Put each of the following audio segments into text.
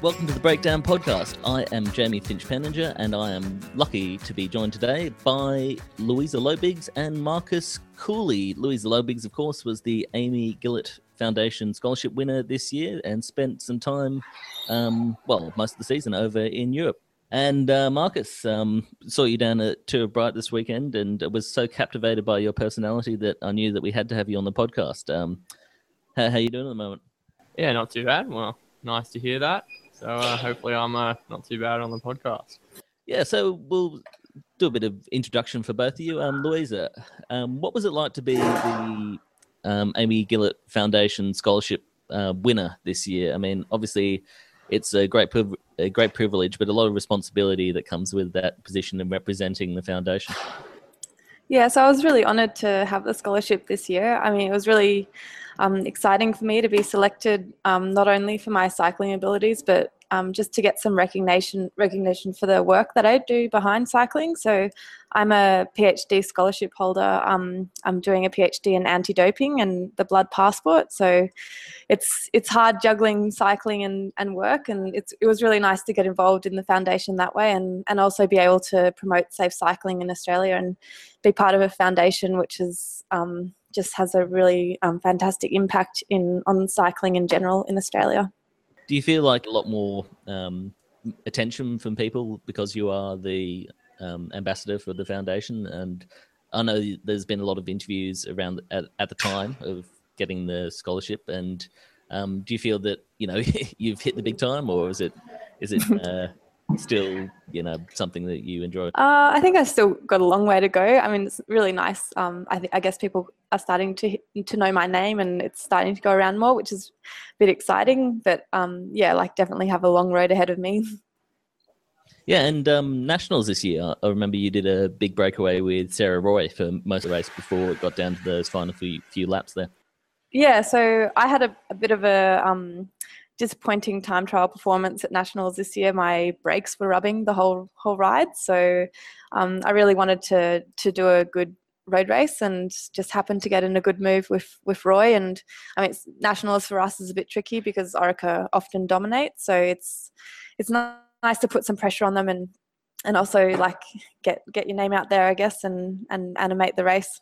Welcome to the Breakdown Podcast. I am Jamie Finch Penninger, and I am lucky to be joined today by Louisa Lobigs and Marcus Cooley. Louisa Lobigs, of course, was the Amy Gillett Foundation Scholarship winner this year and spent some time, um, well, most of the season over in Europe. And uh, Marcus, um, saw you down at Tour of Bright this weekend and was so captivated by your personality that I knew that we had to have you on the podcast. Um, how, how you doing at the moment? Yeah, not too bad. Well, nice to hear that. So uh, hopefully I'm uh, not too bad on the podcast. Yeah, so we'll do a bit of introduction for both of you. Um, Louisa, um, what was it like to be the um, Amy Gillett Foundation Scholarship uh, winner this year? I mean, obviously, it's a great priv- a great privilege, but a lot of responsibility that comes with that position and representing the foundation. Yeah, so I was really honoured to have the scholarship this year. I mean, it was really um, exciting for me to be selected um, not only for my cycling abilities, but um, just to get some recognition recognition for the work that I do behind cycling. So I'm a PhD scholarship holder. Um, I'm doing a PhD in anti-doping and the blood passport. So it's it's hard juggling cycling and, and work, and it's it was really nice to get involved in the foundation that way, and and also be able to promote safe cycling in Australia and be part of a foundation which is um, just has a really um, fantastic impact in on cycling in general in Australia do you feel like a lot more um, attention from people because you are the um, ambassador for the foundation? And I know there's been a lot of interviews around at, at the time of getting the scholarship. And um, do you feel that you know you've hit the big time, or is it is it uh, still you know something that you enjoy? Uh, I think I still got a long way to go. I mean, it's really nice. Um, I, th- I guess people are starting to to know my name, and it's starting to go around more, which is a bit exciting. But um, yeah, like definitely have a long road ahead of me. Yeah, and um, nationals this year. I remember you did a big breakaway with Sarah Roy for most of the race before it got down to those final few, few laps there. Yeah, so I had a, a bit of a um, disappointing time trial performance at nationals this year. My brakes were rubbing the whole whole ride, so um, I really wanted to to do a good road race and just happened to get in a good move with with Roy. And I mean, nationals for us is a bit tricky because Orica often dominates, so it's it's nice to put some pressure on them and and also like get get your name out there, I guess, and and animate the race.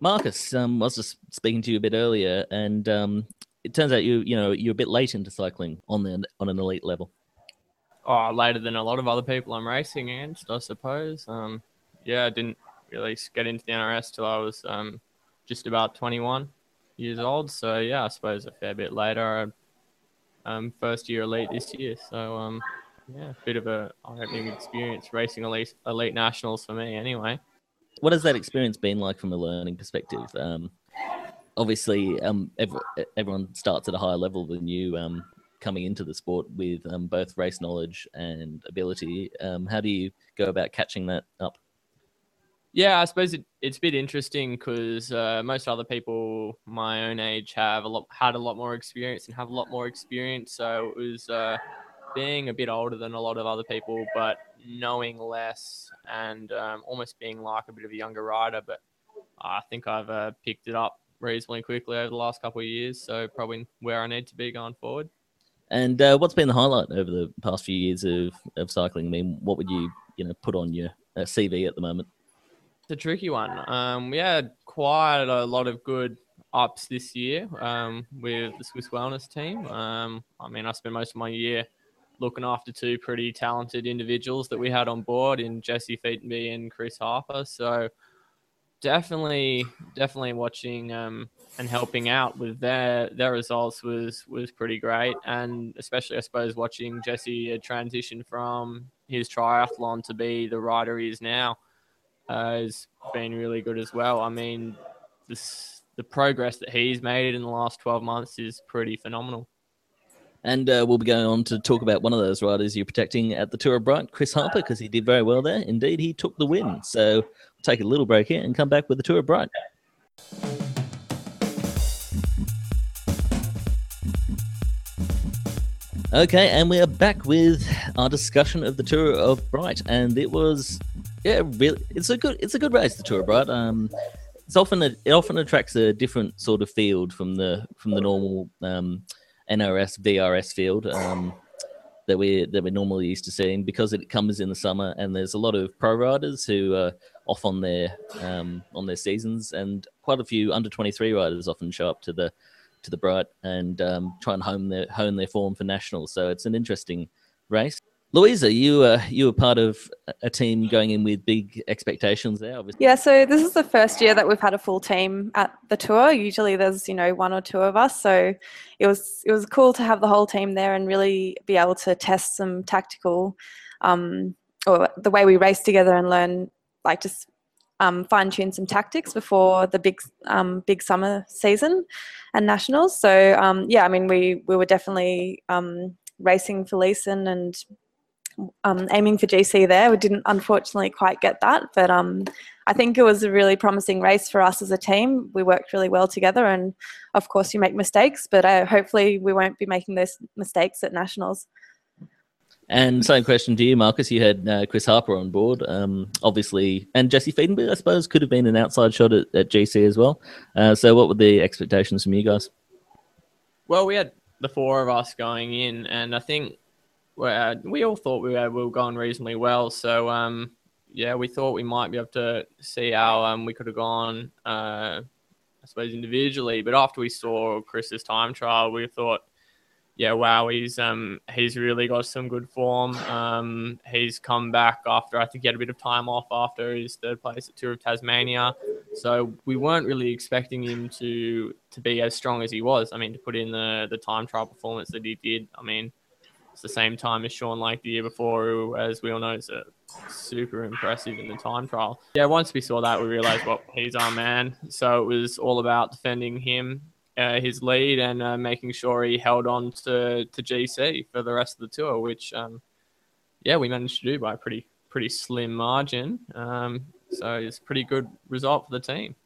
Marcus, um, I was just speaking to you a bit earlier, and um, it turns out you you know you're a bit late into cycling on the on an elite level. Oh, later than a lot of other people I'm racing against, I suppose. Um, yeah, I didn't really get into the NRS till I was um, just about 21 years old. So yeah, I suppose a fair bit later. Um, first year elite this year, so um, yeah, a bit of a eye-opening experience racing elite elite nationals for me, anyway. What has that experience been like from a learning perspective? Um, obviously, um, every, everyone starts at a higher level than you um, coming into the sport with um, both race knowledge and ability. Um, how do you go about catching that up? Yeah, I suppose it, it's a bit interesting because uh, most other people my own age have a lot had a lot more experience and have a lot more experience. So it was uh, being a bit older than a lot of other people, but knowing less and um, almost being like a bit of a younger rider. But I think I've uh, picked it up reasonably quickly over the last couple of years. So probably where I need to be going forward. And uh, what's been the highlight over the past few years of, of cycling? I mean, what would you you know put on your uh, CV at the moment? It's a tricky one. Um, we had quite a lot of good ups this year um, with the Swiss Wellness team. Um, I mean, I spent most of my year looking after two pretty talented individuals that we had on board in Jesse Featonby and Chris Harper. So definitely, definitely watching um, and helping out with their their results was was pretty great, and especially I suppose watching Jesse transition from his triathlon to be the rider he is now uh, has been really good as well. I mean, this the progress that he's made in the last twelve months is pretty phenomenal. And uh, we'll be going on to talk about one of those riders you're protecting at the Tour of Bright, Chris Harper, because he did very well there. Indeed, he took the win. So we'll take a little break here and come back with the Tour of Bright. Okay, and we are back with our discussion of the Tour of Bright, and it was, yeah, really, it's a good, it's a good race, the Tour of Bright. Um, it's often a, it often attracts a different sort of field from the from the normal um, NRS VRS field. Um, that we that we're normally used to seeing because it comes in the summer and there's a lot of pro riders who are off on their um, on their seasons and quite a few under 23 riders often show up to the to the Bright and um, try and hone their hone their form for nationals. So it's an interesting race. Louisa, you uh, you were part of a team going in with big expectations there. Obviously. Yeah, so this is the first year that we've had a full team at the tour. Usually, there's you know one or two of us, so it was it was cool to have the whole team there and really be able to test some tactical, um, or the way we race together and learn like just um, fine tune some tactics before the big um, big summer season and nationals. So um, yeah, I mean we we were definitely um, racing for Lisen and um, aiming for GC there. We didn't unfortunately quite get that, but um, I think it was a really promising race for us as a team. We worked really well together, and of course, you make mistakes, but uh, hopefully, we won't be making those mistakes at nationals. And same question to you, Marcus. You had uh, Chris Harper on board, um, obviously, and Jesse Featonby, I suppose, could have been an outside shot at, at GC as well. Uh, so, what were the expectations from you guys? Well, we had the four of us going in, and I think well, we all thought we were, we were going reasonably well. So, um, yeah, we thought we might be able to see how um, we could have gone, uh, I suppose, individually. But after we saw Chris's time trial, we thought, yeah, wow, he's um, he's really got some good form. Um, he's come back after I think he had a bit of time off after his third place at Tour of Tasmania. So we weren't really expecting him to to be as strong as he was. I mean, to put in the the time trial performance that he did. I mean it's the same time as Sean Lake the year before, who, as we all know, is a super impressive in the time trial. Yeah, once we saw that, we realized, well, he's our man. So it was all about defending him, uh, his lead, and uh, making sure he held on to, to GC for the rest of the tour, which, um, yeah, we managed to do by a pretty pretty slim margin. Um, so it's a pretty good result for the team.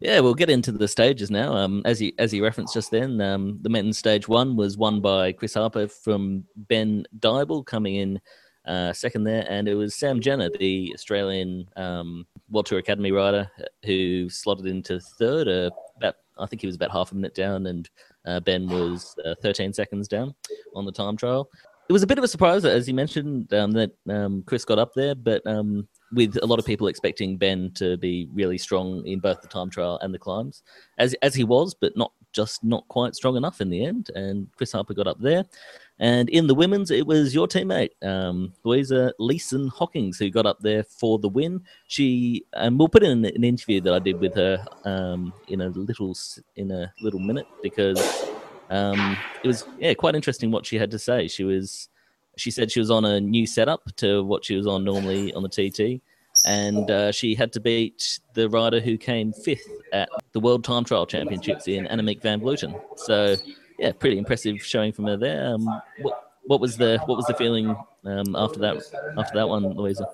Yeah, we'll get into the stages now. Um, as you as you referenced just then, um, the men's stage one was won by Chris Harper from Ben Dyball coming in uh, second there, and it was Sam Jenner, the Australian um, World Tour Academy rider, who slotted into third. Uh, about I think he was about half a minute down, and uh, Ben was uh, 13 seconds down on the time trial. It was a bit of a surprise, as you mentioned, um, that um, Chris got up there, but um, with a lot of people expecting Ben to be really strong in both the time trial and the climbs, as as he was, but not just not quite strong enough in the end. And Chris Harper got up there. And in the women's, it was your teammate, um, Louisa Lisen Hockings, who got up there for the win. She, and we'll put in an interview that I did with her um, in a little in a little minute because um, it was yeah quite interesting what she had to say. She was she said she was on a new setup to what she was on normally on the TT, and uh, she had to beat the rider who came fifth at the World Time Trial Championships in Annemiek van Vleuten. So, yeah, pretty impressive showing from her there. Um, what, what was the what was the feeling um, after that after that one, Louisa?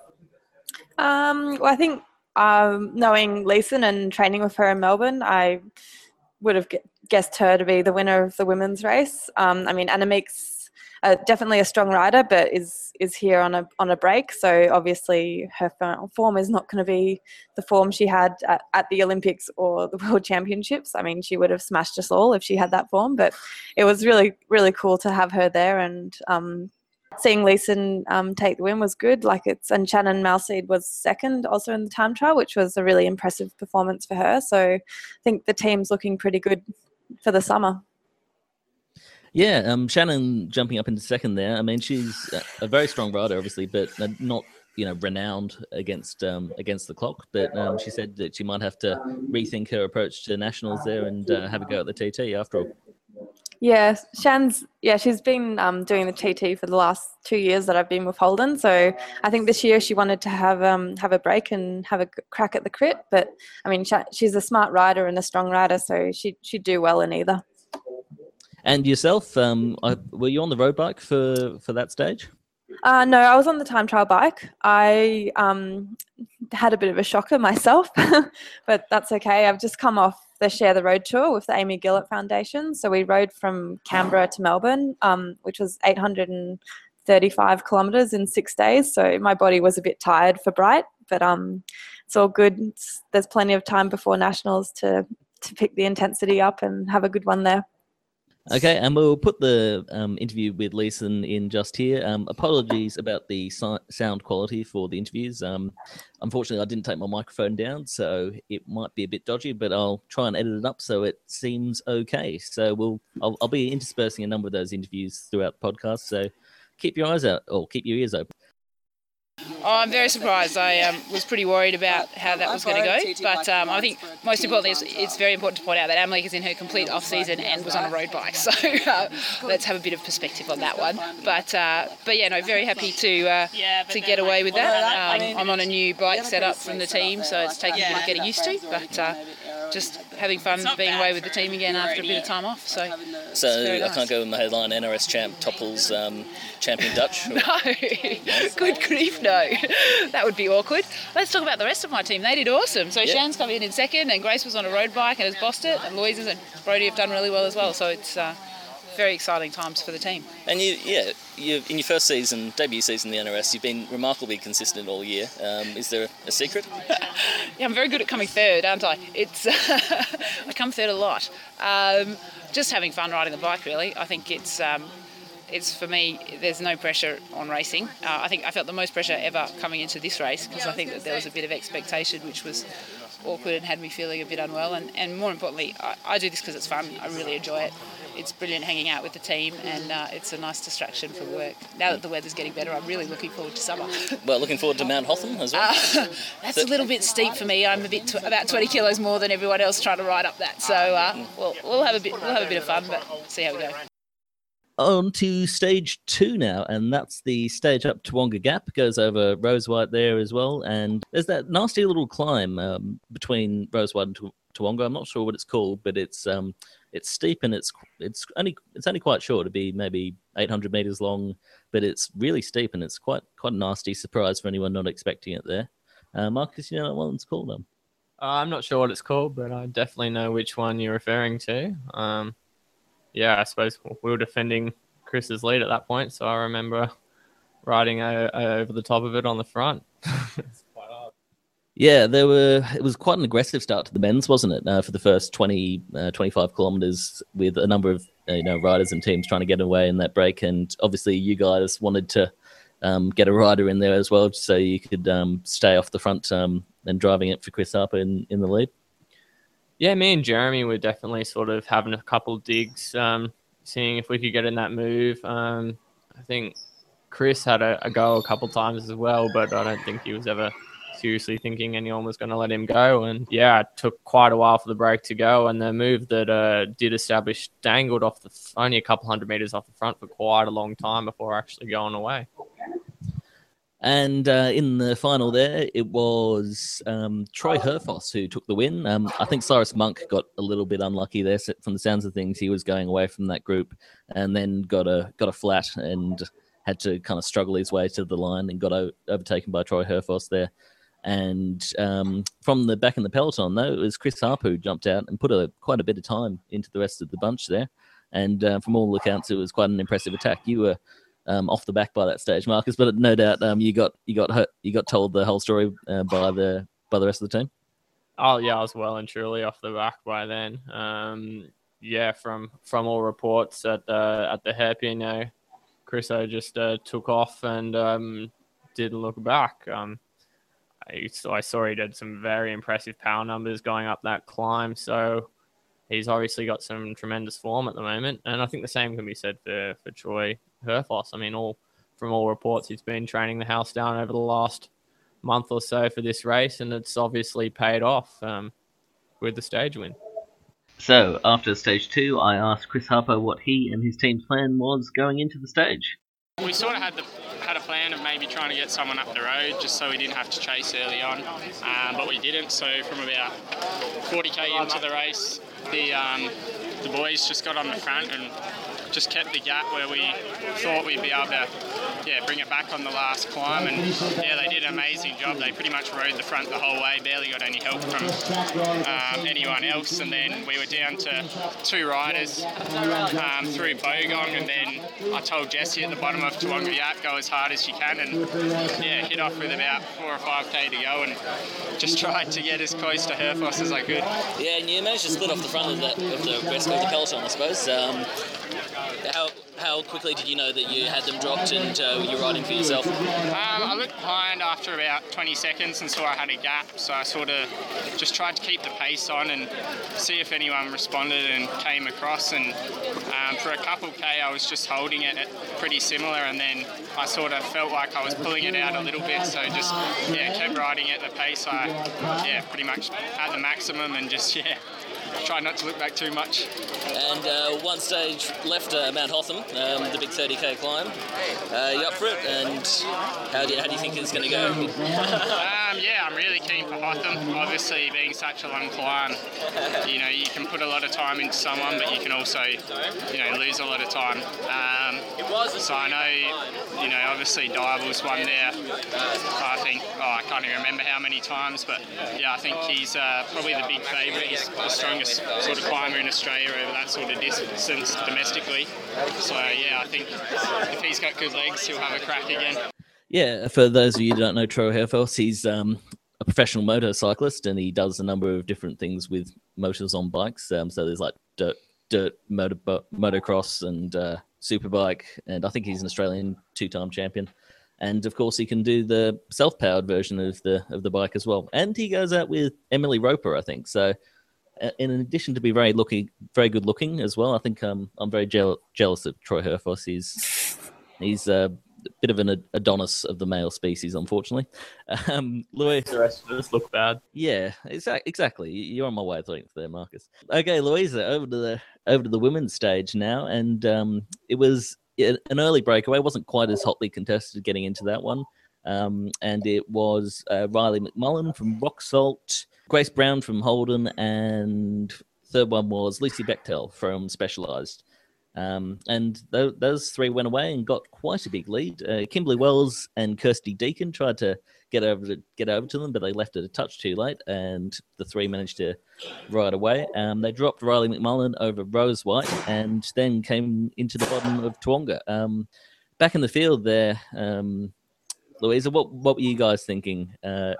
Um, well, I think um, knowing Lisen and training with her in Melbourne, I would have guessed her to be the winner of the women's race. Um, I mean, Annemiek's uh, definitely a strong rider, but is is here on a on a break. So obviously her form is not going to be the form she had at, at, the Olympics or the World Championships. I mean, she would have smashed us all if she had that form. But it was really really cool to have her there and. Um, seeing Lisen um, take the win was good. Like it's and Shannon Malseed was second also in the time trial, which was a really impressive performance for her. So I think the team's looking pretty good for the summer. Yeah, um, Shannon jumping up into second there. I mean, she's a very strong rider, obviously, but not you know renowned against um, against the clock. But um, she said that she might have to rethink her approach to nationals there and uh, have a go at the TT after all. Yeah, Shan's yeah, she's been um, doing the TT for the last two years that I've been with Holden. So I think this year she wanted to have um, have a break and have a crack at the crit. But I mean, she's a smart rider and a strong rider, so she she'd do well in either. And yourself, um, were you on the road bike for for that stage? Uh, no, I was on the time trial bike. I um, had a bit of a shocker myself, but that's okay. I've just come off the Share the Road tour with the Amy Gillett Foundation. So we rode from Canberra to Melbourne, um, which was 835 kilometres in six days. So my body was a bit tired for Bright, but um, it's all good. It's, there's plenty of time before nationals to to pick the intensity up and have a good one there. Okay, and we'll put the um, interview with Lisen in just here. Um, apologies about the si- sound quality for the interviews. Um, unfortunately, I didn't take my microphone down, so it might be a bit dodgy, but I'll try and edit it up so it seems okay. So we'll I'll, I'll be interspersing a number of those interviews throughout the podcast. So keep your eyes out or keep your ears open. Oh, I'm very surprised. I um, was pretty worried about how that was going to go, but um, I think most importantly, it's, it's, very important to point out that Annemiek is in her complete off season and was on a road bike. So uh, let's have a bit of perspective on that one. But uh, but yeah, no, very happy to uh, to get away with that. Um, I'm on a new bike setup from the team, so it's taking a bit getting used to, but uh, just having fun being away with the team again after a bit of time off. So, so nice. I can't go with my headline NRS champ topples um, champion Dutch. no, good grief, no, that would be awkward. Let's talk about the rest of my team. They did awesome. So Yeah. Shan's come in in second, and Grace was on a road bike and has bossed it, and Louise and Brody have done really well as well. So it's uh, very exciting times for the team. And you, yeah, you in your first season, debut season in the NRS, you've been remarkably consistent all year. Um, is there a secret? Yeah, I'm very good at coming third, aren't I? It's I come third a lot. Um, just having fun riding the bike, really. I think it's um, it's for me. There's no pressure on racing. Uh, I think I felt the most pressure ever coming into this race because I think that there was a bit of expectation, which was awkward and had me feeling a bit unwell. And, and more importantly, I, I do this because it's fun. I really enjoy it. It's brilliant hanging out with the team, and uh, it's a nice distraction from work. Now that the weather's getting better, I'm really looking forward to summer. Well, looking forward to Mount Hotham as well. Uh, that's a little bit steep for me. I'm a bit tw- about 20 kilos more than everyone else trying to ride up that. So uh, we'll, we'll have a bit we'll have a bit of fun, but see how we go. on to stage two now, and that's the stage up Tawonga Gap. Goes over Rose White there as well, and there's that nasty little climb um, between Rose White and Tu- Tawonga. I'm not sure what it's called, but it's um, it's steep and it's it's only it's only quite short. to be maybe 800 meters long, but it's really steep and it's quite quite a nasty surprise for anyone not expecting it there. Uh, Marcus, you know what one's called? Um, Uh, I'm not sure what it's called, but I definitely know which one you're referring to. Um, yeah, I suppose we were defending Chris's lead at that point, so I remember riding over the top of it on the front. Yeah, there were. It was quite an aggressive start to the men's, wasn't it? Uh, for the first 20, uh, 25 kilometers, with a number of uh, you know riders and teams trying to get away in that break, and obviously you guys wanted to um, get a rider in there as well, so you could um, stay off the front um, and driving it for Chris Harper in, in the lead. Yeah, me and Jeremy were definitely sort of having a couple digs, um, seeing if we could get in that move. Um, I think Chris had a, a go a couple times as well, but I don't think he was ever seriously thinking anyone was going to let him go. And yeah, it took quite a while for the break to go. And the move that uh, did establish dangled off the only a couple hundred meters off the front for quite a long time before actually going away. And uh, in the final there, it was um, Troy Herfoss who took the win. Um, I think Cyrus Monk got a little bit unlucky there. From the sounds of things, he was going away from that group, and then got a got a flat and had to kind of struggle his way to the line and got o- overtaken by Troy Herfoss there. And um, from the back in the peloton, though, it was Chris Harper who jumped out and put a quite a bit of time into the rest of the bunch there. And uh, from all accounts, it was quite an impressive attack. You were um, off the back by that stage, Marcus. But no doubt um, you got you got hurt, you got told the whole story uh, by the by the rest of the team. Oh yeah, I was well and truly off the back by then. Um, yeah, from from all reports at the at the hairpin, you know, Chriso just uh, took off and um, didn't look back. Um, I, saw he did some very impressive power numbers going up that climb. So he's obviously got some tremendous form at the moment, and I think the same can be said for for Troy Herfoss. I mean, all from all reports, he's been training the house down over the last month or so for this race, and it's obviously paid off um, with the stage win. So after stage two, I asked Chris Harper what he and his team's plan was going into the stage. We sort of had the had a plan of maybe trying to get someone up the road just so we didn't have to chase early on, um, but we didn't. So from about 40k into the race, the um, the boys just got on the front and just kept the gap where we thought we'd be able to yeah bring it back on the last climb. And yeah, they did an amazing job. They pretty much rode the front the whole way, barely got any help from um, anyone else. And then we were down to two riders um, through Bogong, and then I told Jesse at the bottom of Tawonga Gap, go as hard as you can, and yeah, hit off with about four or five k to go, and just tried to get as close to Herfoss as I could. Yeah, and you managed to split off the front of the, of the West Coast peloton, I suppose. Um, how how quickly did you know that you had them dropped and uh, you're riding for yourself? Um, I looked behind after about 20 seconds and saw I had a gap, so I sort of just tried to keep the pace on and see if anyone responded and came across. And um, for a couple k, I was just holding it pretty similar, and then I sort of felt like I was pulling it out a little bit, so just yeah kept riding at the pace. I yeah pretty much at the maximum and just yeah try not to look back too much. And uh, one stage left uh, Mount Hotham, um, the big 30k climb. Uh, you up for it? And how do you, how do you think it's going to go? um, yeah, I'm really keen for Hotham. Obviously, being such a long climb, you know, you can put a lot of time into someone, but you can also, you know, lose a lot of time. Um, so I know, you know, obviously Dyball's won there. I think, oh, I can't even remember how many times, but yeah, I think he's uh, probably the big favourite. He's the strongest sort of climber in Australia over that sort of distance domestically. So yeah, I think if he's got good legs, he'll have a crack again. Yeah, for those of you who don't know Troy Herfoss, he's um, a professional motorcyclist and he does a number of different things with motors on bikes. Um, so there's like dirt, dirt motor, motocross and uh, superbike, and I think he's an Australian two-time champion. And of course, he can do the self-powered version of the of the bike as well. And he goes out with Emily Roper, I think. So in addition to be very looking, very good looking as well, I think um, I'm very je- jealous of Troy Herfoss. He's he's a bit of an Adonis of the male species, unfortunately. Um, Louis, the rest of us look bad. Yeah, exa- exactly. You're on my way wavelength there, Marcus. Okay, Louisa, over to the over to the women's stage now, and um, it was an early breakaway. It wasn't quite as hotly contested getting into that one. Um, and it was uh, Rylee McMullen from Roxsolt, Grace Brown from Holden, and third one was Lucy Bechtel from Specialized. Um, and th- those three went away and got quite a big lead. Uh, Kimberly Wells and Kirsty Deacon tried to get over to get over to them, but they left it a touch too late, and the three managed to ride away. Um, they dropped Rylee McMullen over Rose White, and then came into the bottom of Tawonga. Um, back in the field there, um, Louisa, what what were you guys thinking? Uh,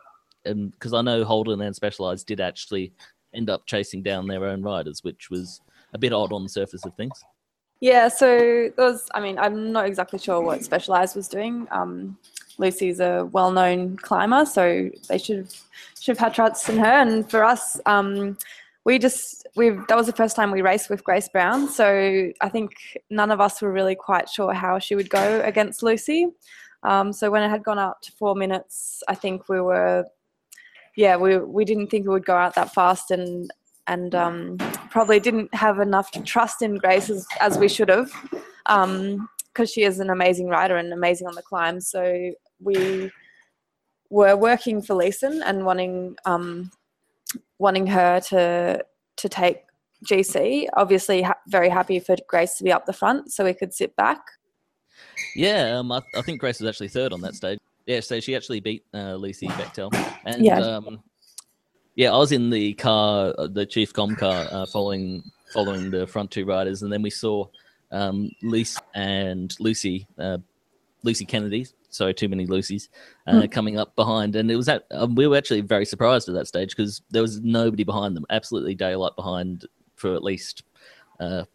because I know Holden and Specialized did actually end up chasing down their own riders, which was a bit odd on the surface of things. Yeah, so there was. I mean, I'm not exactly sure what Specialized was doing. Um, Lucy's a well-known climber, so they should have should have had trust in her. And for us, um, we just we that was the first time we raced with Grace Brown, so I think none of us were really quite sure how she would go against Lucy. Um, so when it had gone out to four minutes, I think we were, yeah, we we didn't think it would go out that fast, and and um, probably didn't have enough trust in Grace as, as we should have, because um, she is an amazing rider and amazing on the climb. So we were working for Lisen and wanting um, wanting her to to take GC. Obviously, ha- very happy for Grace to be up the front, so we could sit back. Yeah, um, I, I, think Grace was actually third on that stage. Yeah, so she actually beat uh, Lucy Bechtel. And yeah. Um, yeah, I was in the car, uh, the chief com car, uh, following following the front two riders, and then we saw um, Lisa and Lucy, uh, Lucy Kennedy. Sorry, too many Lucy's uh, mm. coming up behind, and it was that um, we were actually very surprised at that stage because there was nobody behind them, absolutely daylight behind for at least uh,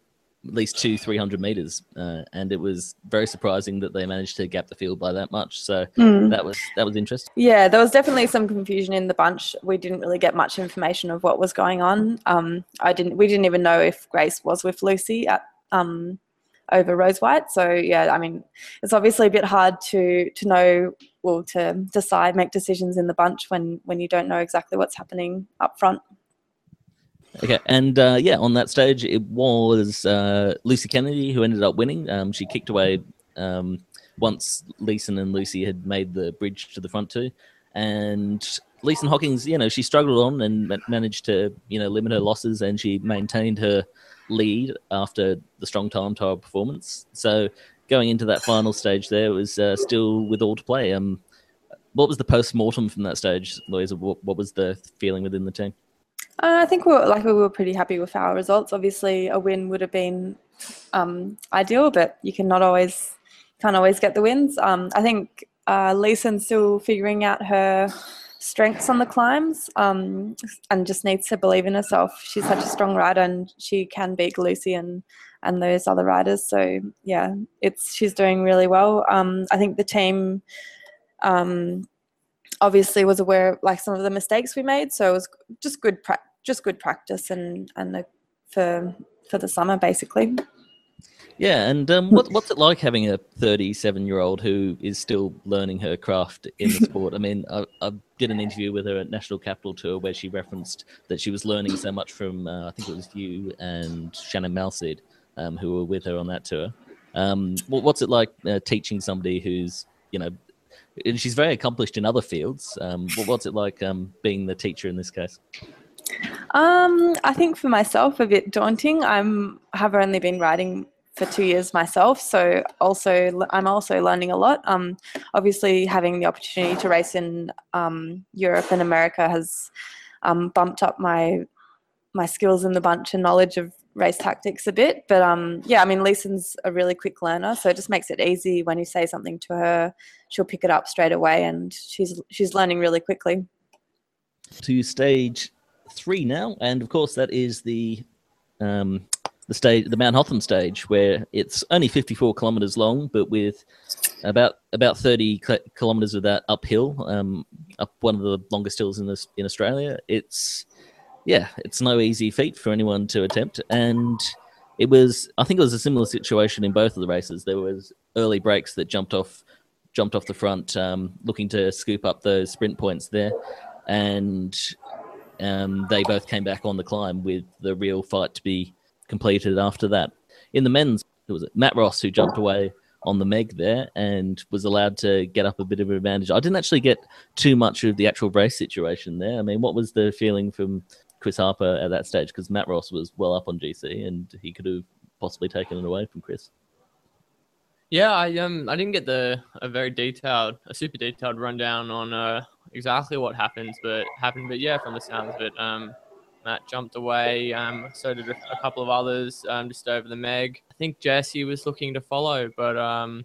at least two, three hundred meters, uh, and it was very surprising that they managed to gap the field by that much. So mm. that was that was interesting. Yeah, there was definitely some confusion in the bunch. We didn't really get much information of what was going on. Um, I didn't. We didn't even know if Grace was with Lucy at um, over Rose White. So yeah, I mean, it's obviously a bit hard to to know well to decide, make decisions in the bunch when when you don't know exactly what's happening up front. Okay, and uh, yeah, on that stage, it was uh, Lucy Kennedy who ended up winning. Um, she kicked away um, once Lisen and Lucy had made the bridge to the front two, and Lisen Hockings, you know, she struggled on and managed to, you know, limit her losses, and she maintained her lead after the strong time trial performance. So going into that final stage there was uh, still with all to play. Um, what was the post mortem from that stage, Louisa? What, what was the feeling within the team? Uh, I think we were like we were pretty happy with our results. Obviously, a win would have been um, ideal, but you can not always can't always get the wins. Um, I think uh, Lisen's still figuring out her strengths on the climbs um, and just needs to believe in herself. She's such a strong rider and she can beat Lucy and and those other riders. So yeah, it's she's doing really well. Um, I think the team um, obviously was aware of like some of the mistakes we made, so it was just good pra- just good practice and and the, for for the summer basically. Yeah, and um, what, what's it like having a 37 year old who is still learning her craft in the sport? I mean, I, I, did an interview with her at National Capital Tour where she referenced that she was learning so much from, uh, I think it was you and Shannon Malseed, um, who were with her on that tour. Um, what's it like uh, teaching somebody who's, you know, and she's very accomplished in other fields. Um, what's it like um, being the teacher in this case? Um, I think for myself, a bit daunting. I'm have only been riding for two years myself, so also I'm also learning a lot. Um, obviously, having the opportunity to race in um, Europe and America has um, bumped up my my skills in the bunch and knowledge of race tactics a bit. But um, yeah, I mean, Lisen's a really quick learner, so it just makes it easy when you say something to her, she'll pick it up straight away, and she's she's learning really quickly. To stage three now, and of course that is the um, the stage, the Mount Hotham stage, where it's only 54 kilometers long, but with about about 30 kilometers of that uphill, um, up one of the longest hills in this in Australia. It's yeah, it's no easy feat for anyone to attempt. And it was, I think it was a similar situation in both of the races. There was early breaks that jumped off, jumped off the front, um, looking to scoop up those sprint points there, and um, they both came back on the climb with the real fight to be completed after that. In the men's, it was Matt Ross who jumped away on the Meg there and was allowed to get up a bit of an advantage. I didn't actually get too much of the actual race situation there. I mean, what was the feeling from Chris Harper at that stage because Matt Ross was well up on GC and he could have possibly taken it away from Chris. Yeah, I um I didn't get the a very detailed, a super detailed rundown on uh, exactly what happens, but happened. But yeah, from the sounds of it, um, Matt jumped away. Um, so did a, couple of others um, just over the Meg. I think Jesse was looking to follow, but um,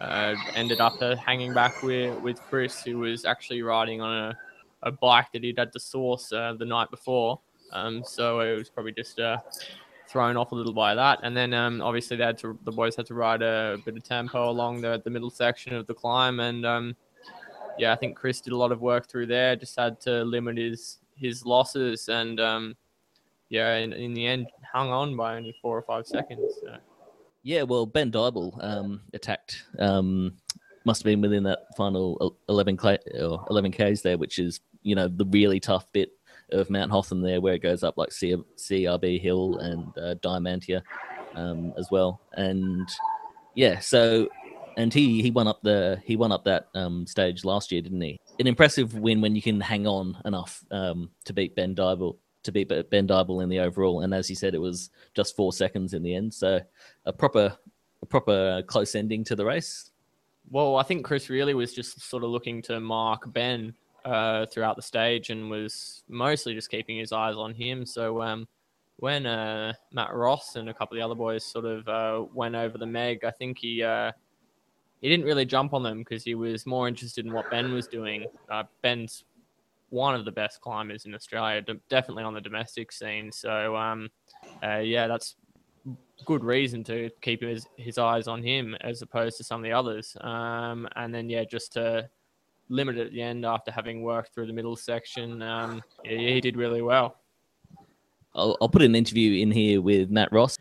uh, ended up uh, hanging back with with Chris, who was actually riding on a a bike that he'd had to source uh, the night before. Um, so it was probably just uh, thrown off a little by that. And then um, obviously they had to, the boys had to ride a, bit of tempo along the, the middle section of the climb. And um, yeah, I think Chris did a lot of work through there. Just had to limit his his losses. And um, yeah, in, in the end, hung on by only four or five seconds. So. Yeah, well, Ben Dyball um, attacked um, must have been within that final eleven k or 11 k's there, which is you know the really tough bit of Mount Hotham there, where it goes up like CRB Hill and uh, Diamantina um, as well. And yeah, so and he he won up the he won up that um, stage last year, didn't he? An impressive win when you can hang on enough um, to beat Ben Dyball to beat Ben Dyball in the overall. And as he said, it was just four seconds in the end. So a proper a proper close ending to the race. Well, I think Chris really was just sort of looking to mark Ben uh, throughout the stage and was mostly just keeping his eyes on him. So um, when uh, Matt Ross and a couple of the other boys sort of uh, went over the Meg, I think he uh, he didn't really jump on them because he was more interested in what Ben was doing. Uh, Ben's one of the best climbers in Australia, definitely on the domestic scene. So um, uh, yeah, that's good reason to keep his, his eyes on him as opposed to some of the others. Um, and then yeah, just to limited at the end after having worked through the middle section. Um, yeah, he did really well. I'll, I'll put an interview in here with Matt Ross.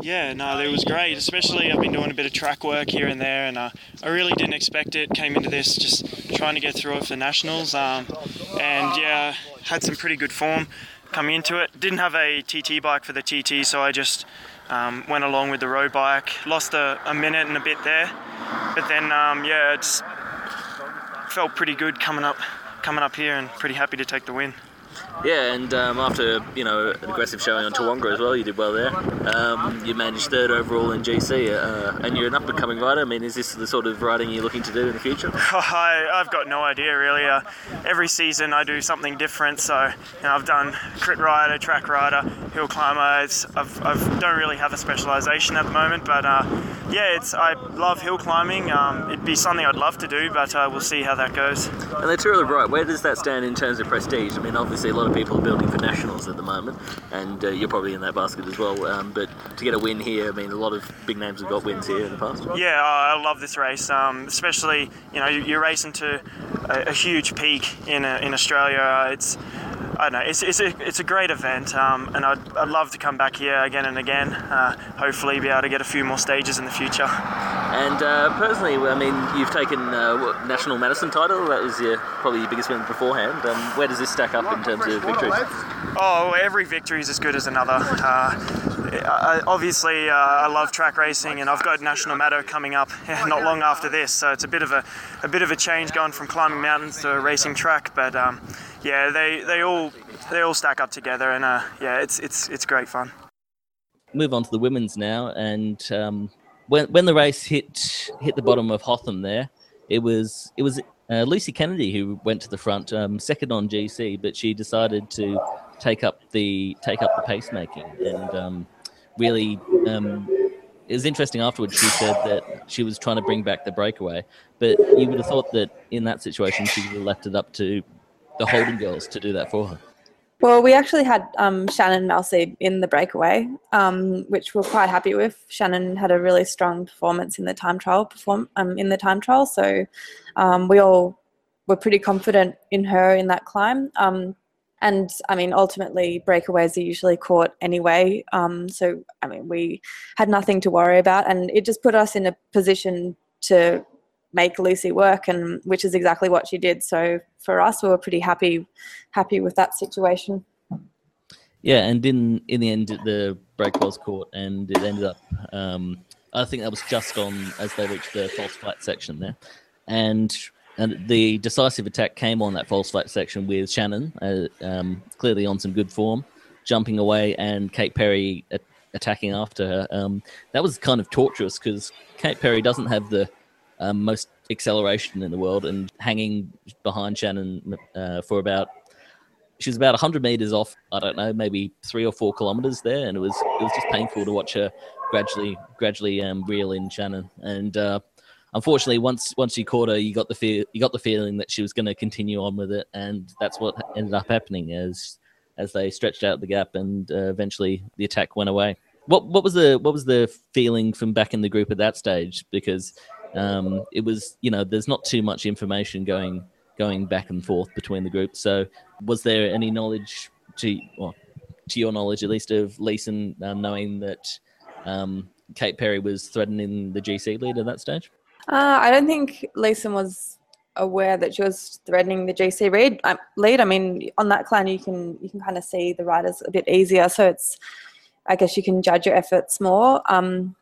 Yeah, no, it was great. Especially, I've been doing a bit of track work here and there, and uh, I really didn't expect it. Came into this just trying to get through it for nationals, um, and yeah, had some pretty good form coming into it. Didn't have a TT bike for the TT, so I just um, went along with the road bike. Lost a, a minute and a bit there, but then um, yeah, it's felt pretty good coming up coming up here and pretty happy to take the win. Yeah, and um, after you know an aggressive showing on Tawonga as well, you did well there. Um, you managed third overall in GC, uh, and you're an up and coming rider. I mean, is this the sort of riding you're looking to do in the future? I, I've got no idea really. Uh, every season I do something different. So you know, I've done crit rider, track rider, hill climber. It's, I've, I've don't really have a specialisation at the moment, but uh, yeah, it's I love hill climbing. Um, it'd be something I'd love to do, but uh, we'll see how that goes. And of the Right, where does that stand in terms of prestige? I mean, obviously a lot of people are building for nationals at the moment, and uh, you're probably in that basket as well. Um, but to get a win here, I mean, a lot of big names have got wins here in the past. Yeah, I love this race, um, especially you know you're racing to a, a huge peak in uh, in Australia. Uh, it's I don't know. It's, it's, a, it's a great event, um, and I'd, I'd love to come back here again and again. Uh, hopefully, be able to get a few more stages in the future. And uh, personally, I mean, you've taken uh, what, national Madison title. That was your probably your biggest win beforehand. Um, where does this stack up in terms of victories? Oh, every victory is as good as another. Uh, obviously, uh, I love track racing, and I've got national Maddo coming up not long after this. So it's a bit of a, a bit of a change going from climbing mountains to racing track. But um, yeah, they, they all they all stack up together, and uh, yeah, it's it's it's great fun. Move on to the women's now, and um, when when the race hit hit the bottom of Hotham, there it was it was uh, Lucy Kennedy who went to the front, um, second on GC, but she decided to take up the take up the pacemaking and um, really. Um, it was interesting afterwards. She said that she was trying to bring back the breakaway, but you would have thought that in that situation she would have left it up to the Holden girls to do that for her. Well, we actually had um, Shannon Malseed in the breakaway, um, which we're quite happy with. Shannon had a really strong performance in the time trial. Perform um, in the time trial, so um, we all were pretty confident in her in that climb. Um, and I mean, ultimately, breakaways are usually caught anyway. Um, so I mean, we had nothing to worry about, and it just put us in a position to make Lucy work, and which is exactly what she did. So for us, we were pretty happy happy with that situation. Yeah, and in in the end, the break was caught, and it ended up. Um, I think that was just on as they reached the false flat section there, and and the decisive attack came on that false flat section with Shannon, uh, um, clearly on some good form, jumping away, and Kate Perry a- attacking after her. Um, that was kind of torturous because Kate Perry doesn't have the um, most acceleration in the world, and hanging behind Shannon uh, for about she was about 100 meters off i don't know maybe three or four kilometers there. And it was it was just painful to watch her gradually gradually um, reel in shannon. And uh, unfortunately once once you caught her you got the feel you got the feeling that she was going to continue on with it. And that's what ended up happening as as they stretched out the gap and uh, eventually the attack went away. What what was the what was the feeling from back in the group at that stage? Because um, it was you know there's not too much information going going back and forth between the groups. So, was there any knowledge to, well, to your knowledge at least, of Lisen um, knowing that um, Kate Perry was threatening the GC lead at that stage? Uh, I don't think Lisen was aware that she was threatening the GC lead. Um, lead. I mean, on that clan, you can you can kind of see the riders a bit easier, so it's I guess you can judge your efforts more. Um,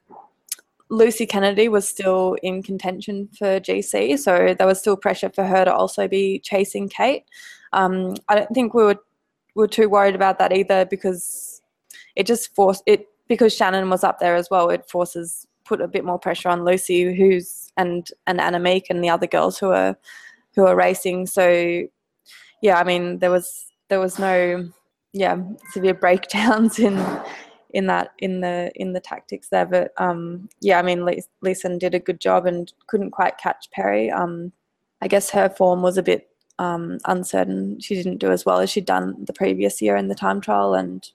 Lucy Kennedy was still in contention for GC, so there was still pressure for her to also be chasing Kate. Um, I don't think we were were too worried about that either because it just forced it because Shannon was up there as well. It forces put a bit more pressure on Lucy, who's and and Annemiek and the other girls who are who are racing. So yeah, I mean there was there was no yeah severe breakdowns in in that in the in the tactics there. But um, yeah, I mean, Lisen did a good job and couldn't quite catch Perry. Um, I guess her form was a bit um, uncertain. She didn't do as well as she'd done the previous year in the time trial, and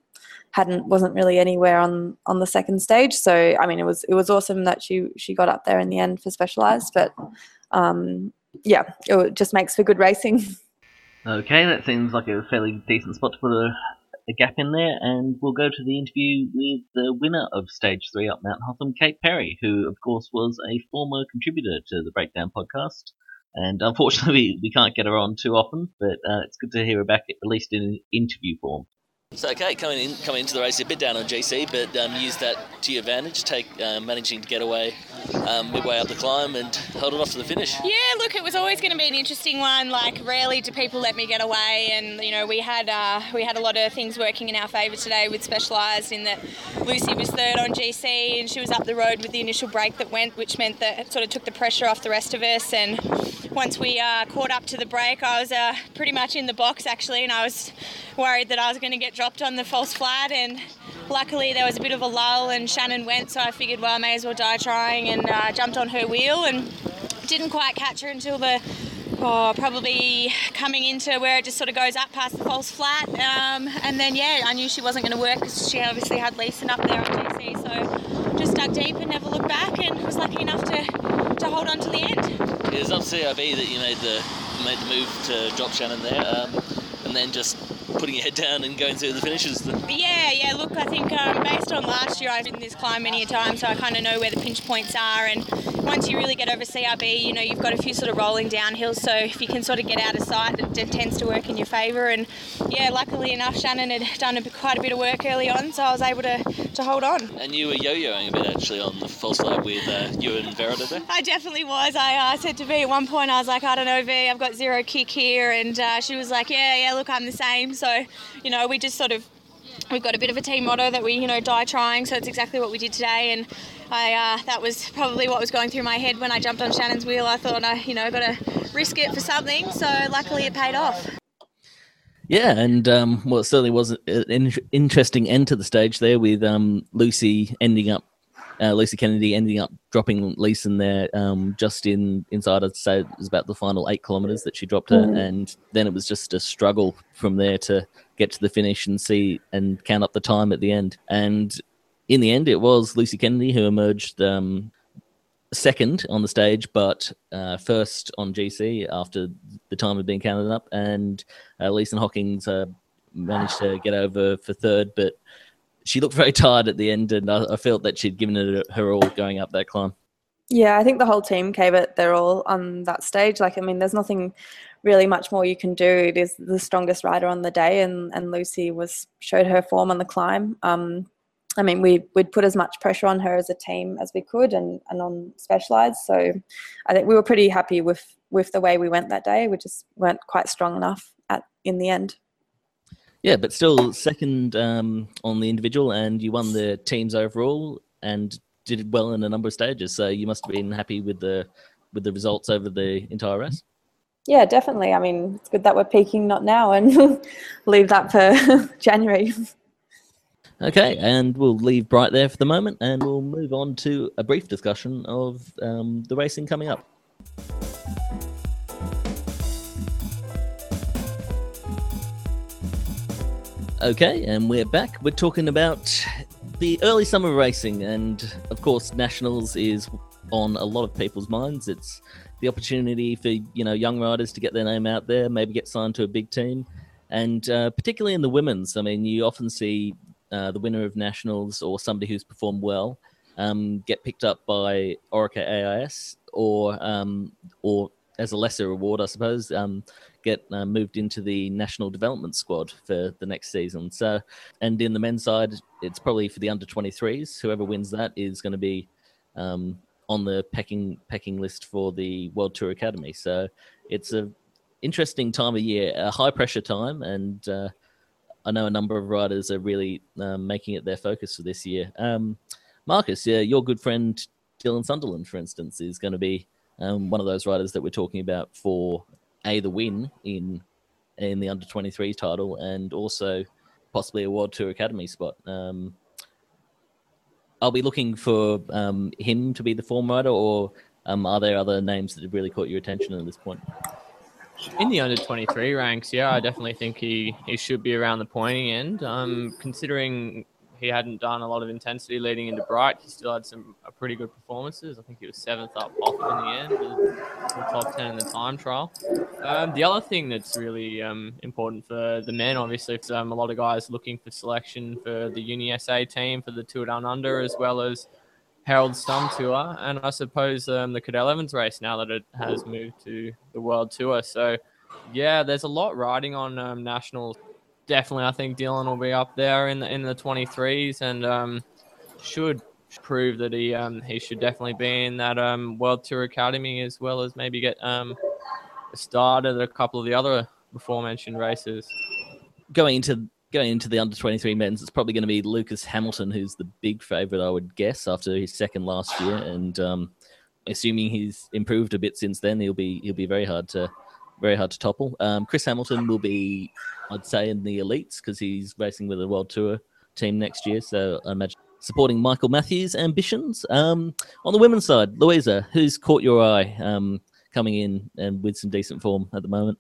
hadn't wasn't really anywhere on on the second stage. So I mean, it was it was awesome that she she got up there in the end for specialized, but um, yeah, it just makes for good racing. Okay, that seems like a fairly decent spot to put a a gap in there, and we'll go to the interview with the winner of Stage 3 up Mount Hotham, Kate Perry, who, of course, was a former contributor to the Breakdown podcast. And unfortunately, we, can't get her on too often, but uh, it's good to hear her back, at least in interview form. So okay, coming in, coming into the race a bit down on GC, but um, use that to your advantage. Take uh, managing to get away um, midway up the climb and hold it off to the finish. Yeah, look, it was always going to be an interesting one. Like, rarely do people let me get away, and you know, we had uh, we had a lot of things working in our favour today with Specialised in that Lucy was third on GC and she was up the road with the initial break that went, which meant that it sort of took the pressure off the rest of us. And once we uh, caught up to the break, I was uh, pretty much in the box actually, and I was worried that I was going to get dropped on the false flat. And luckily, there was a bit of a lull, and Shannon went, so I figured, well, I may as well die trying, and uh, jumped on her wheel and didn't quite catch her until the oh, probably coming into where it just sort of goes up past the false flat. Um, and then, yeah, I knew she wasn't going to work because she obviously had Lisen up there on GC. So just dug deep and never looked back and was lucky enough to, to hold on to the end. It was up CRB that you made the made the move to drop Shannon there, um, and then just putting your head down and going through the finishes. Yeah, yeah. Look, I think um, based on last year, I've been this climb many a time, so I kind of know where the pinch points are. And once you really get over CRB, you know you've got a few sort of rolling downhills. So if you can sort of get out of sight, it, it tends to work in your favour. And yeah, luckily enough, Shannon had done a, quite a bit of work early on, so I was able to, to hold on. And you were yo-yoing a bit actually on false flat with uh, you and Verita there. I definitely was. I uh, said to V at one point, I was like, I don't know, V, I've got zero kick here, and uh, she was like, Yeah, yeah, look, I'm the same. So, you know, we just sort of we've got a bit of a team motto that we, you know, die trying. So it's exactly what we did today, and I uh, that was probably what was going through my head when I jumped on Shannon's wheel. I thought, I, you know, got to risk it for something. So luckily, it paid off. Yeah, and um, well, it certainly was an interesting end to the stage there with um, Lucy ending up, uh, Lucy Kennedy ending up dropping Lisen there um, just in inside. I'd say it was about the final eight kilometres that she dropped her, and then it was just a struggle from there to get to the finish and see and count up the time at the end. And in the end, it was Lucy Kennedy who emerged um, second on the stage, but uh, first on GC after the time had been counted up. And uh, Lisen Hockings uh, managed to get over for third, but she looked very tired at the end, and I, I felt that she'd given it her all going up that climb. Yeah, I think the whole team gave it their all on that stage. Like, I mean, there's nothing really much more you can do. It is the strongest rider on the day, and, and Lucy was showed her form on the climb. Um, I mean, we would put as much pressure on her as a team as we could, and, and on Specialized. So, I think we were pretty happy with with the way we went that day. We just weren't quite strong enough at in the end. Yeah, but still second um, on the individual, and you won the teams overall, and did well in a number of stages. So you must have been happy with the with the results over the entire race. Yeah, definitely. I mean, it's good that we're peaking not now and leave that for January. Okay, and we'll leave Bright there for the moment, and we'll move on to a brief discussion of um, the racing coming up. Okay, and we're back. We're talking about the early summer racing, and of course, nationals is on a lot of people's minds. It's the opportunity for you know young riders to get their name out there, maybe get signed to a big team, and uh, particularly in the women's. I mean, you often see uh, the winner of nationals or somebody who's performed well um, get picked up by Orica AIS or um, or as a lesser reward, I suppose, um, get uh, moved into the national development squad for the next season. So, and in the men's side, it's probably for the under 23s. Whoever wins that is going to be um, on the pecking pecking list for the World Tour Academy. So, it's a interesting time of year, a high pressure time, and uh, I know a number of riders are really um, making it their focus for this year. Um, Marcus, yeah, your good friend Dylan Sunderland, for instance, is going to be um, one of those riders that we're talking about for a the win in in the under 23 title and also possibly a World Tour Academy spot. Um, I'll be looking for um, him to be the form rider, or um, are there other names that have really caught your attention at this point? In the under 23 ranks, yeah, I definitely think he, he should be around the pointing end. Um, considering he hadn't done a lot of intensity leading into Bright. He still had some pretty good performances. I think he was seventh up off in the end, the top ten in the time trial. Um, the other thing that's really um, important for the men, obviously, is um, a lot of guys looking for selection for the Uni SA team for the Tour Down Under, as well as Herald Sun Tour, and I suppose um, the Cadel Evans race now that it has moved to the World Tour. So, yeah, there's a lot riding on um, national definitely, I think Dylan will be up there in the in the 23s and um, should prove that he um, he should definitely be in that um, World Tour Academy as well as maybe get um, a start at a couple of the other before mentioned races. Going into going into the under 23 men's, it's probably going to be Lucas Hamilton, who's the big favourite, I would guess, after his second last year. And um, assuming he's improved a bit since then, he'll be he'll be very hard to very hard to topple. Um, Chris Hamilton will be, I'd say, in the elites because he's racing with a World Tour team next year. So I imagine supporting Michael Matthews' ambitions. Um, on the women's side, Louisa, who's caught your eye um, coming in and with some decent form at the moment?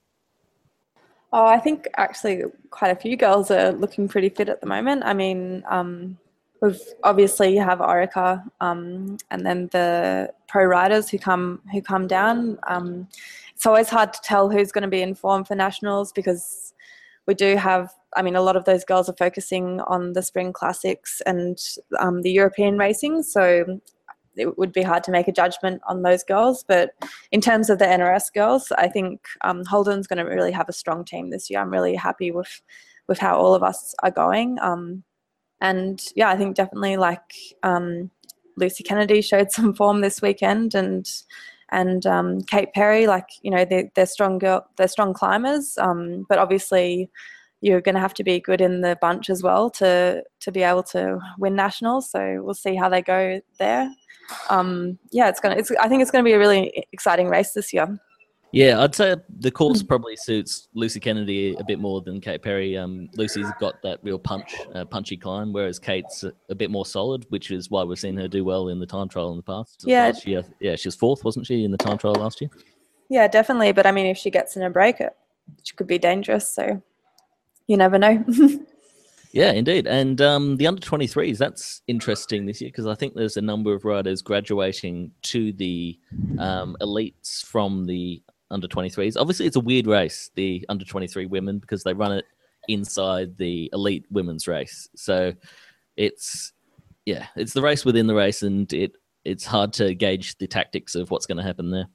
Oh, I think actually quite a few girls are looking pretty fit at the moment. I mean, um, we've obviously you have Orica, um, and then the pro riders who come who come down. It's always hard to tell who's going to be in form for nationals because we do have. I mean, a lot of those girls are focusing on the spring classics and um, the European racing, so it would be hard to make a judgment on those girls. But in terms of the NRS girls, I think um, Holden's going to really have a strong team this year. I'm really happy with with how all of us are going. Um, and yeah, I think definitely like um, Lucy Kennedy showed some form this weekend, and and um, Kate Perry, like you know, they're, they're strong girl, they're strong climbers. Um, but obviously, you're going to have to be good in the bunch as well to to be able to win nationals. So we'll see how they go there um, yeah, it's gonna. It's, I think it's gonna be a really exciting race this year. Yeah, I'd say the course probably suits Lucy Kennedy a bit more than Kate Perry. Um, Lucy's got that real punch, uh, punchy climb, whereas Kate's a, a, bit more solid, which is why we've seen her do well in the time trial in the past. Yeah, last year, yeah, she was fourth, wasn't she, in the time trial last year? Yeah, definitely. But I mean, if she gets in a break, it she could be dangerous. So you never know. Yeah, indeed. And um, the under 23s, that's interesting this year because I think there's a number of riders graduating to the um, elites from the under 23s. Obviously, it's a weird race, the under 23 women, because they run it inside the elite women's race. So it's, yeah, it's the race within the race, and it it's hard to gauge the tactics of what's going to happen there.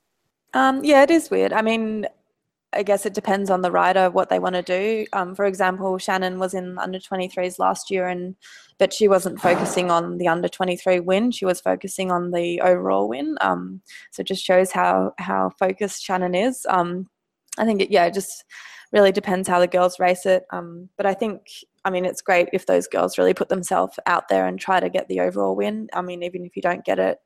Um, yeah, it is weird. I mean, I guess it depends on the rider what they want to do. Um, for example, Shannon was in under 23s last year, and but she wasn't focusing on the under 23 win. She was focusing on the overall win. Um, so it just shows how how focused Shannon is. Um, I think it, yeah, it just really depends how the girls race it. Um, but I think I mean it's great if those girls really put themselves out there and try to get the overall win. I mean even if you don't get it,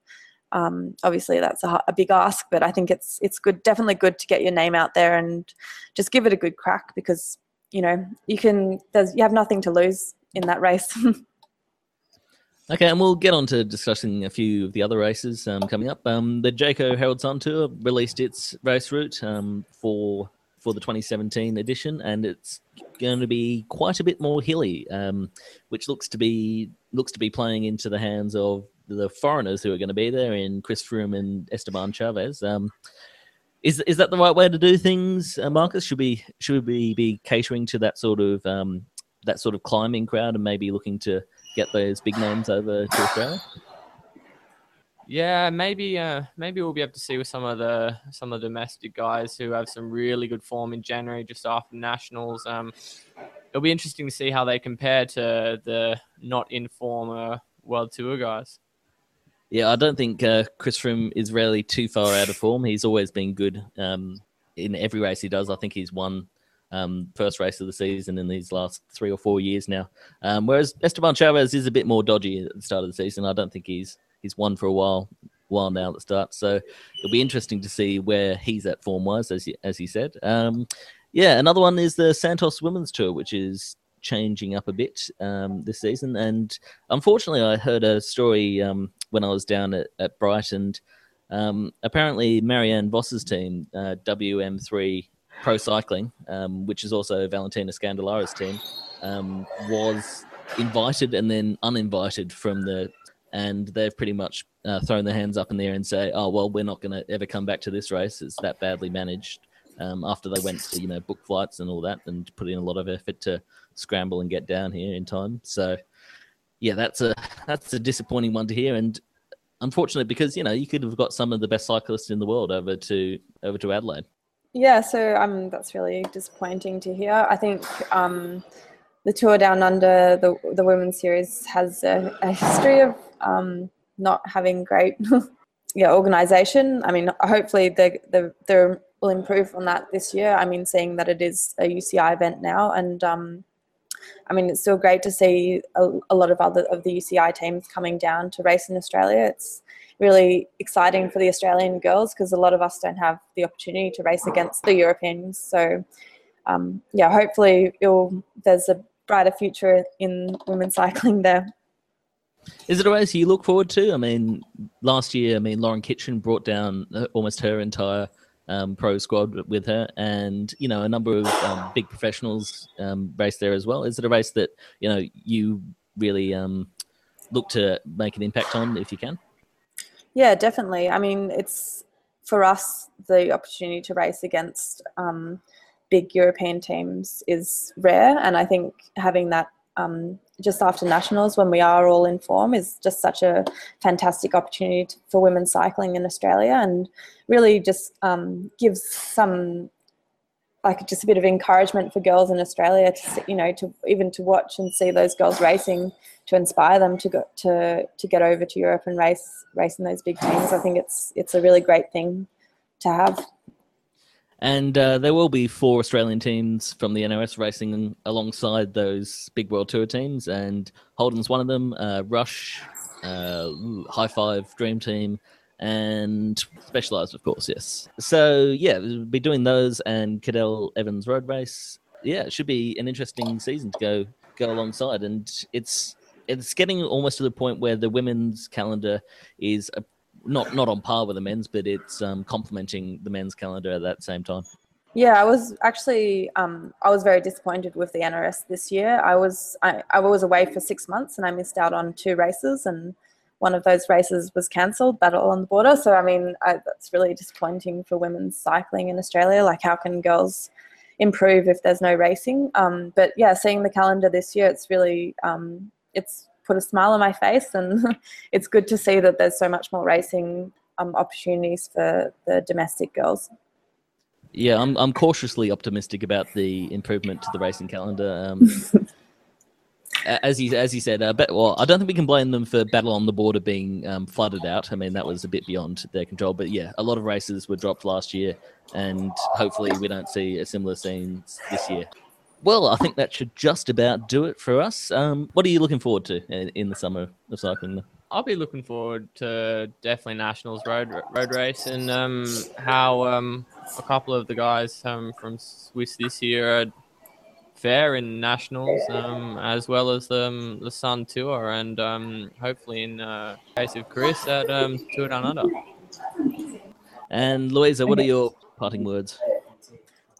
um, obviously, that's a, a, big ask, but I think it's it's good, definitely good to get your name out there and just give it a good crack because you know you can. There's you have nothing to lose in that race. okay, and we'll get on to discussing a few of the other races um, coming up. Um, the Jayco Herald Sun Tour released its race route um, for for the 2017 edition, and it's going to be quite a bit more hilly, um, which looks to be looks to be playing into the hands of the foreigners who are going to be there in Chris Froome and Esteban Chaves. Um, is is that the right way to do things, uh, Marcus? Should we should we be catering to that sort of um, that sort of climbing crowd and maybe looking to get those big names over to Australia? Yeah, maybe uh, maybe we'll be able to see with some of the some of the domestic guys who have some really good form in January just after nationals. Um, it'll be interesting to see how they compare to the not in form uh, world tour guys. Yeah, I don't think uh, Chris Froome is really too far out of form. He's always been good um, in every race he does. I think he's won um, first race of the season in these last three or four years now. Um, whereas Esteban Chaves is a bit more dodgy at the start of the season. I don't think he's he's won for a while while now at the start. So it'll be interesting to see where he's at form wise, as he, as he said. Um, yeah, another one is the Santos Women's Tour, which is changing up a bit um, this season. And unfortunately, I heard a story um, when I was down at, at Brighton. Um, apparently, Marianne Vos's team, uh, WM3 Pro Cycling, um, which is also Valentina Scandolara's team, um, was invited and then uninvited from the. And they've pretty much uh, thrown their hands up in the air and say, "Oh well, we're not going to ever come back to this race. It's that badly managed." Um, after they went to you know book flights and all that and put in a lot of effort to scramble and get down here in time. So yeah, that's a that's a disappointing one to hear, and unfortunately, because you know you could have got some of the best cyclists in the world over to over to Adelaide. Yeah, so um, that's really disappointing to hear. I think um, the tour down under the the women's series has a, a history of um, not having great yeah organization. I mean, hopefully the the they will improve on that this year. I mean, seeing that it is a UCI event now, and um, I mean, it's still great to see a, a, lot of other of the UCI teams coming down to race in Australia. It's really exciting for the Australian girls because a lot of us don't have the opportunity to race against the Europeans. So, um, yeah, hopefully there's a brighter future in women's cycling there. Is it a race you look forward to? I mean, last year, I mean, Lauren Kitchen brought down uh, almost her entire um, pro squad with her, and you know, a number of um, big professionals um, race there as well. Is it a race that you know you really um, look to make an impact on if you can? Yeah, definitely. I mean, it's for us the opportunity to race against um, big European teams is rare, and I think having that um, just after nationals when we are all in form is just such a fantastic opportunity to, for women's cycling in Australia and really just um, gives some like just a bit of encouragement for girls in Australia to you know to even to watch and see those girls racing to inspire them to go to to get over to Europe and race race in those big teams. I think it's it's a really great thing to have. And uh, there will be four Australian teams from the NRS racing alongside those big World Tour teams, and Holden's one of them. Uh, Rush, uh, High Five, Dream Team, and Specialized, of course. Yes. So yeah, we'll be doing those and Cadel Evans Road Race. Yeah, it should be an interesting season to go go alongside, and it's it's getting almost to the point where the women's calendar is a not not on par with the men's, but it's um, complementing the men's calendar at that same time. Yeah, I was actually um, I was very disappointed with the NRS this year. I was I, I was away for six months and I missed out on two races, and one of those races was cancelled, Battle on the Border. So I mean, I, that's really disappointing for women's cycling in Australia. Like, how can girls improve if there's no racing? Um, but yeah, seeing the calendar this year, it's really um, it's put a smile on my face, and it's good to see that there's so much more racing um, opportunities for the domestic girls. Yeah, I'm I'm cautiously optimistic about the improvement to the racing calendar. Um, as you as you said, uh, but, well, I don't think we can blame them for Battle on the Border being um, flooded out. I mean, that was a bit beyond their control. But yeah, a lot of races were dropped last year, and hopefully we don't see a similar scene this year. Well, I think that should just about do it for us. Um, what are you looking forward to in, in the summer of cycling? I'll be looking forward to definitely nationals road road race and um, how um, a couple of the guys um, from Swiss this year are fair in nationals um, as well as um, the Sun Tour and um, hopefully in uh, case of Chris at um, Tour Down Under. And Louisa, what are your parting words?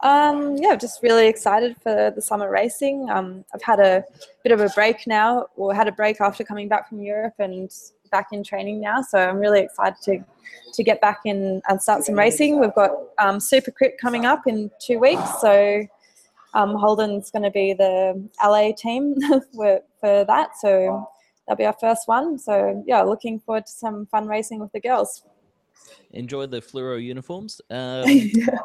Um, yeah, just really excited for the summer racing. Um, I've had a bit of a break now, or had a break after coming back from Europe and back in training now. So I'm really excited to to get back in and start some racing. We've got um, Super Crit coming up in two weeks, so um, Holden's going to be the LA team for, for that. So that'll be our first one. So yeah, looking forward to some fun racing with the girls. Enjoy the fluoro uniforms. Um, yeah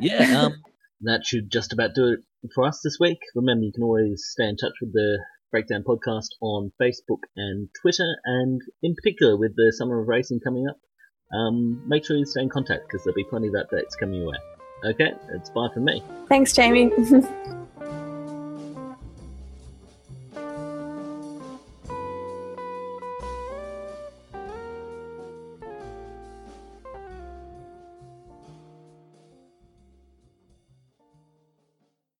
yeah, um, that should just about do it for us this week. Remember, you can always stay in touch with the Breakdown Podcast on Facebook and Twitter, and in particular with the Summer of Racing coming up. Um, make sure you stay in contact because there'll be plenty of updates coming your way. Okay, it's bye from me. Thanks, Jamie.